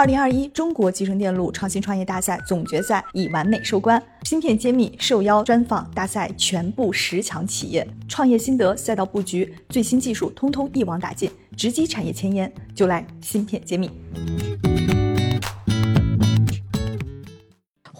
二零二一中国集成电路创新创业大赛总决赛已完美收官，芯片揭秘受邀专访大赛全部十强企业，创业心得、赛道布局、最新技术，通通一网打尽，直击产业前沿，就来芯片揭秘。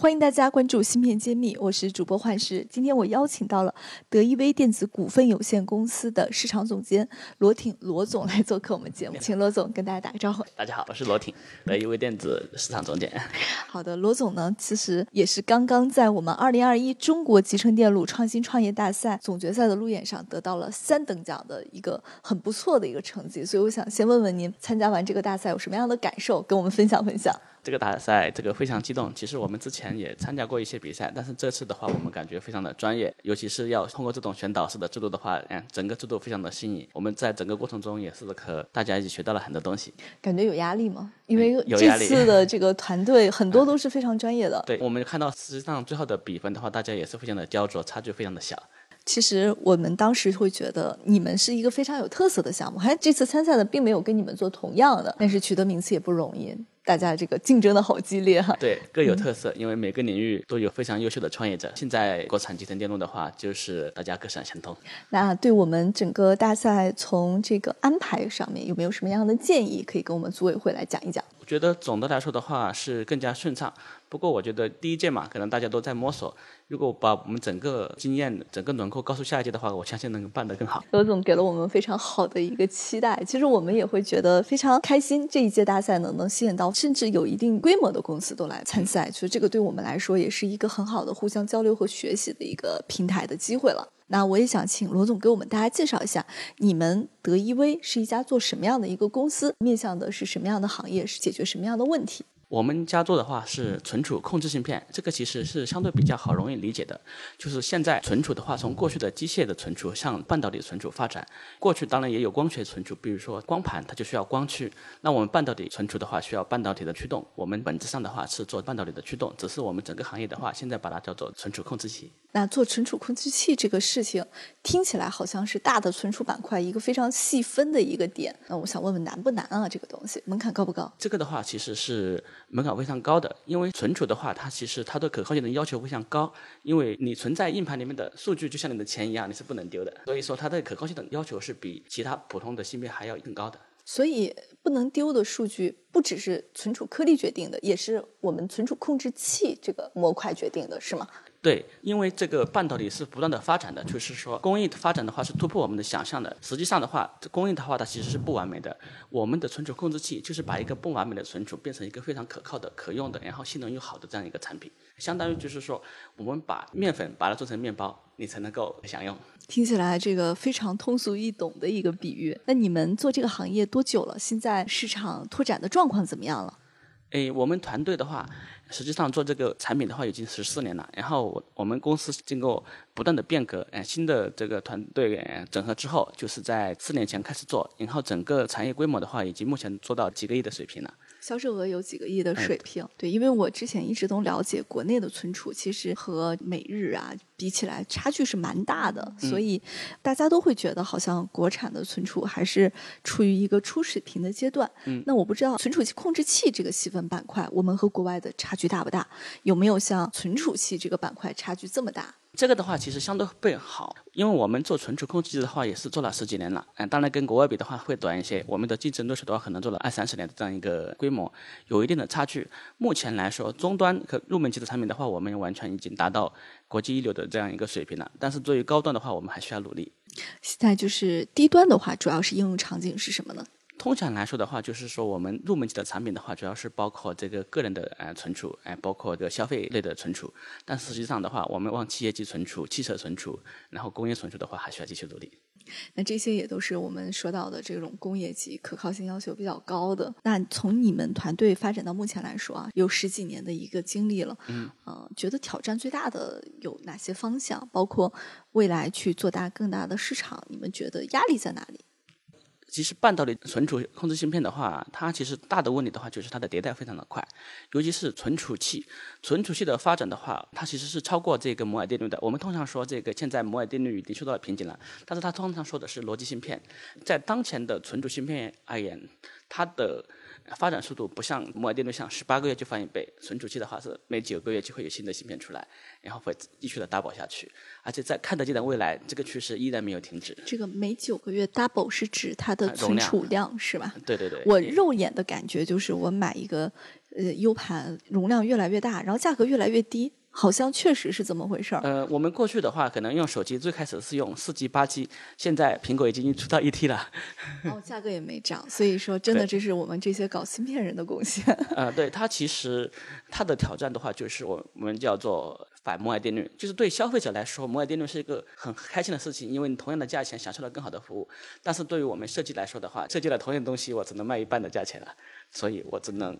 欢迎大家关注芯片揭秘，我是主播幻石。今天我邀请到了德意威电子股份有限公司的市场总监罗挺罗总来做客我们节目，请罗总跟大家打个招呼。大家好，我是罗挺，德意威电子市场总监。好的，罗总呢，其实也是刚刚在我们二零二一中国集成电路创新创业大赛总决赛的路演上得到了三等奖的一个很不错的一个成绩，所以我想先问问您，参加完这个大赛有什么样的感受，跟我们分享分享。这个大赛这个非常激动。其实我们之前也参加过一些比赛，但是这次的话，我们感觉非常的专业，尤其是要通过这种选导师的制度的话，嗯，整个制度非常的新颖。我们在整个过程中也是和大家一起学到了很多东西。感觉有压力吗？因为这次的这个团队很多都是非常专业的。对，我们看到实际上最后的比分的话，大家也是非常的焦灼，差距非常的小。其实我们当时会觉得你们是一个非常有特色的项目，还这次参赛的并没有跟你们做同样的，但是取得名次也不容易。大家这个竞争的好激烈哈，对，各有特色，因为每个领域都有非常优秀的创业者。现在国产集成电路的话，就是大家各闪相通。那对我们整个大赛从这个安排上面有没有什么样的建议，可以跟我们组委会来讲一讲？觉得总的来说的话是更加顺畅。不过我觉得第一届嘛，可能大家都在摸索。如果把我们整个经验、整个轮廓告诉下一届的话，我相信能办得更好。罗总给了我们非常好的一个期待，其实我们也会觉得非常开心。这一届大赛呢，能吸引到甚至有一定规模的公司都来参赛，所以这个对我们来说也是一个很好的互相交流和学习的一个平台的机会了。那我也想请罗总给我们大家介绍一下，你们德意威是一家做什么样的一个公司，面向的是什么样的行业，是解决什么样的问题？我们家做的话是存储控制芯片，这个其实是相对比较好容易理解的。就是现在存储的话，从过去的机械的存储向半导体存储发展。过去当然也有光学存储，比如说光盘，它就需要光驱。那我们半导体存储的话，需要半导体的驱动。我们本质上的话是做半导体的驱动，只是我们整个行业的话，现在把它叫做存储控制器。那做存储控制器这个事情，听起来好像是大的存储板块一个非常细分的一个点。那我想问问难不难啊？这个东西门槛高不高？这个的话其实是。门槛非常高的，因为存储的话，它其实它对可靠性的要求非常高，因为你存在硬盘里面的数据就像你的钱一样，你是不能丢的，所以说它的可靠性的要求是比其他普通的芯片还要更高的。所以不能丢的数据不只是存储颗粒决定的，也是我们存储控制器这个模块决定的，是吗？对，因为这个半导体是不断的发展的，就是说工艺发展的话是突破我们的想象的。实际上的话，这工艺的话它其实是不完美的。我们的存储控制器就是把一个不完美的存储变成一个非常可靠的、可用的，然后性能又好的这样一个产品。相当于就是说，我们把面粉把它做成面包，你才能够享用。听起来这个非常通俗易懂的一个比喻。那你们做这个行业多久了？现在市场拓展的状况怎么样了？诶，我们团队的话，实际上做这个产品的话已经十四年了。然后我我们公司经过不断的变革，呃，新的这个团队整合之后，就是在四年前开始做。然后整个产业规模的话，已经目前做到几个亿的水平了。销售额有几个亿的水平，对，因为我之前一直都了解国内的存储，其实和美日啊比起来差距是蛮大的，所以大家都会觉得好像国产的存储还是处于一个初水平的阶段。嗯，那我不知道存储器控制器这个细分板块，我们和国外的差距大不大？有没有像存储器这个板块差距这么大？这个的话，其实相对会好，因为我们做存储控制器的话，也是做了十几年了。嗯，当然跟国外比的话会短一些。我们的竞争对手的话，可能做了二三十年的这样一个规模，有一定的差距。目前来说，终端和入门级的产品的话，我们完全已经达到国际一流的这样一个水平了。但是作为高端的话，我们还需要努力。现在就是低端的话，主要是应用场景是什么呢？通常来说的话，就是说我们入门级的产品的话，主要是包括这个个人的呃存储，哎，包括这个消费类的存储。但实际上的话，我们往企业级存储、汽车存储，然后工业存储的话，还需要继续努力。那这些也都是我们说到的这种工业级可靠性要求比较高的。那从你们团队发展到目前来说啊，有十几年的一个经历了，嗯，呃，觉得挑战最大的有哪些方向？包括未来去做大更大的市场，你们觉得压力在哪里？其实半导体存储控制芯片的话，它其实大的问题的话，就是它的迭代非常的快，尤其是存储器，存储器的发展的话，它其实是超过这个摩尔定律的。我们通常说这个现在摩尔定律已经受到了瓶颈了，但是它通常说的是逻辑芯片，在当前的存储芯片而言，它的发展速度不像摩尔定律，像十八个月就翻一倍，存储器的话是每九个月就会有新的芯片出来，然后会继续的 double 下去，而且在看得见的未来，这个趋势依然没有停止。这个每九个月 double 是指它的存储量是吧？对对对，我肉眼的感觉就是，我买一个呃 U 盘，容量越来越大，然后价格越来越低，好像确实是这么回事儿。呃，我们过去的话，可能用手机最开始是用四 G、八 G，现在苹果已经出到一 T 了。哦，价格也没涨，所以说真的这是我们这些搞芯片人的贡献。呃，对它其实它的挑战的话，就是我我们叫做反摩尔定律，就是对消费者来说，摩尔定律是一个很开心的事情，因为你同样的价钱享受了更好的服务。但是对于我们设计来说的话，设计了同样的东西，我只能卖一半的价钱了，所以我只能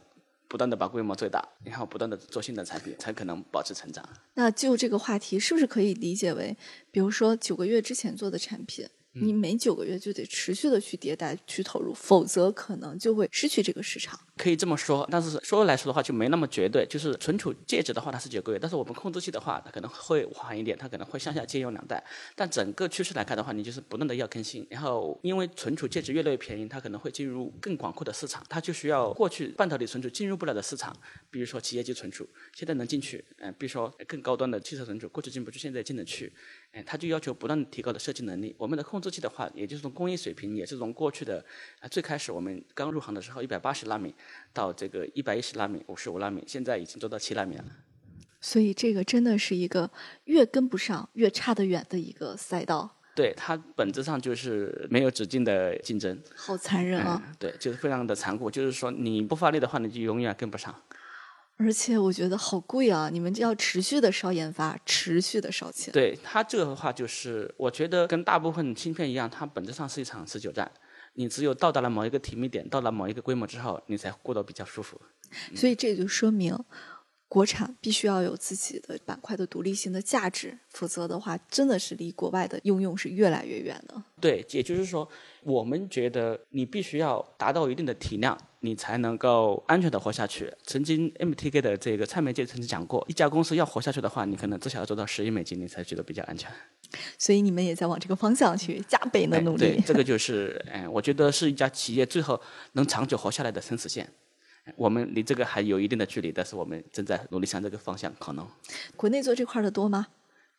不断的把规模做大，然后不断的做新的产品，才可能保持成长。那就这个话题，是不是可以理解为，比如说九个月之前做的产品，嗯你每九个月就得持续的去迭代、去投入，否则可能就会失去这个市场。可以这么说，但是说来说的话就没那么绝对。就是存储介质的话，它是九个月，但是我们控制器的话，它可能会晚一点，它可能会向下兼容两代。但整个趋势来看的话，你就是不断的要更新。然后因为存储介质越来越便宜，它可能会进入更广阔的市场，它就需要过去半导体存储进入不了的市场，比如说企业级存储，现在能进去。嗯、比如说更高端的汽车存储，过去进不去，现在进得去。哎，它就要求不断提高的设计能力。我们的控制器的话，也就是从工艺水平，也是从过去的啊最开始我们刚入行的时候一百八十纳米，到这个一百一十纳米、五十五纳米，现在已经做到七纳米了。所以这个真的是一个越跟不上越差得远的一个赛道，对它本质上就是没有止境的竞争，好残忍啊！嗯，对，就是非常的残酷。就是说你不发力的话，你就永远跟不上。而且我觉得好贵啊！你们要持续的烧研发，持续的烧钱。对它这个的话，就是我觉得跟大部分芯片一样，它本质上是一场持久战。你只有到达了某一个体密点，到了某一个规模之后，你才过得比较舒服。所以这也就说明，国产必须要有自己的板块的独立性的价值，否则的话，真的是离国外的应用是越来越远的。对，也就是说，我们觉得你必须要达到一定的体量，你才能够安全的活下去。曾经 MTK 的这个蔡媒介曾经讲过，一家公司要活下去的话，你可能至少要做到十亿美金，你才觉得比较安全。所以你们也在往这个方向去加倍的努哎、对力，。这个就是，嗯、我觉得是一家企业最后能长久活下来的生死线。我们离这个还有一定的距离，但是我们正在努力向这个方向靠拢。国内做这块的多吗？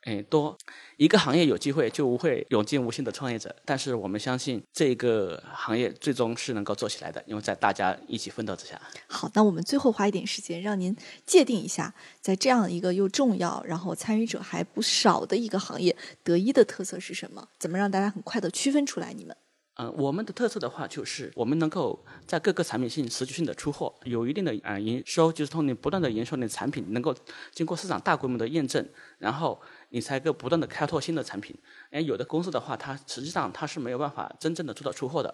哎，多一个行业有机会就会涌进无限的创业者，但是我们相信这个行业最终是能够做起来的，因为在大家一起奋斗之下。好，那我们最后花一点时间，让您界定一下，在这样一个又重要，然后参与者还不少的一个行业，德一的特色是什么？怎么让大家很快的区分出来你们？嗯、我们的特色的话，就是我们能够在各个产品性持续性的出货，有一定的呃营收，就是通过你不断的营收，你的产品能够经过市场大规模的验证，然后你才够不断的开拓新的产品。哎，有的公司的话，它实际上它是没有办法真正的做到出货的，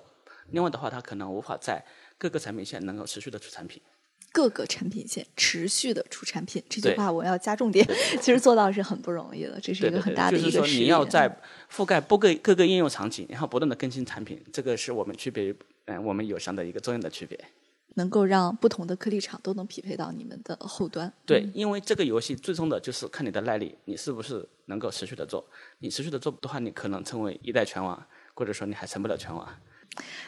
另外的话，它可能无法在各个产品线能够持续的出产品。各个产品线持续的出产品，这句话我要加重点。其实做到是很不容易的，这是一个很大的就是说一个事业。你要在覆盖各个各个应用场景，然后不断的更新产品，这个是我们区别于嗯、我们友商的一个重要的区别。能够让不同的颗粒厂都能匹配到你们的后端。对，因为这个游戏最终的就是看你的耐力，你是不是能够持续的做。你持续的做的话，你可能成为一代拳王，或者说你还成不了拳王。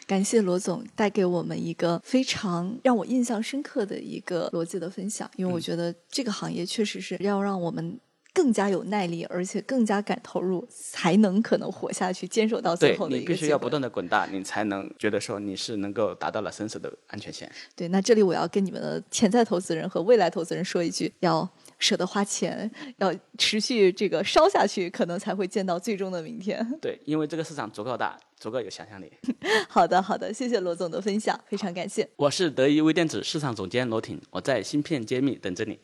感谢罗总带给我们一个非常让我印象深刻的一个逻辑的分享，因为我觉得这个行业确实是要让我们更加有耐力，而且更加敢投入，才能可能活下去，坚守到最后的你必须要不。断的滚大，你才能觉得说你是能够达到了生死的安全线。对，那这里我要跟你们的潜在投资人和未来投资人说一句：要舍得花钱，要持续这个烧下去，可能才会见到最终的明天。对，因为这个市场足够大，足够有想象力。好的，好的，谢谢罗总的分享，非常感谢。我是德仪微电子市场总监罗挺，我在芯片揭秘等着你。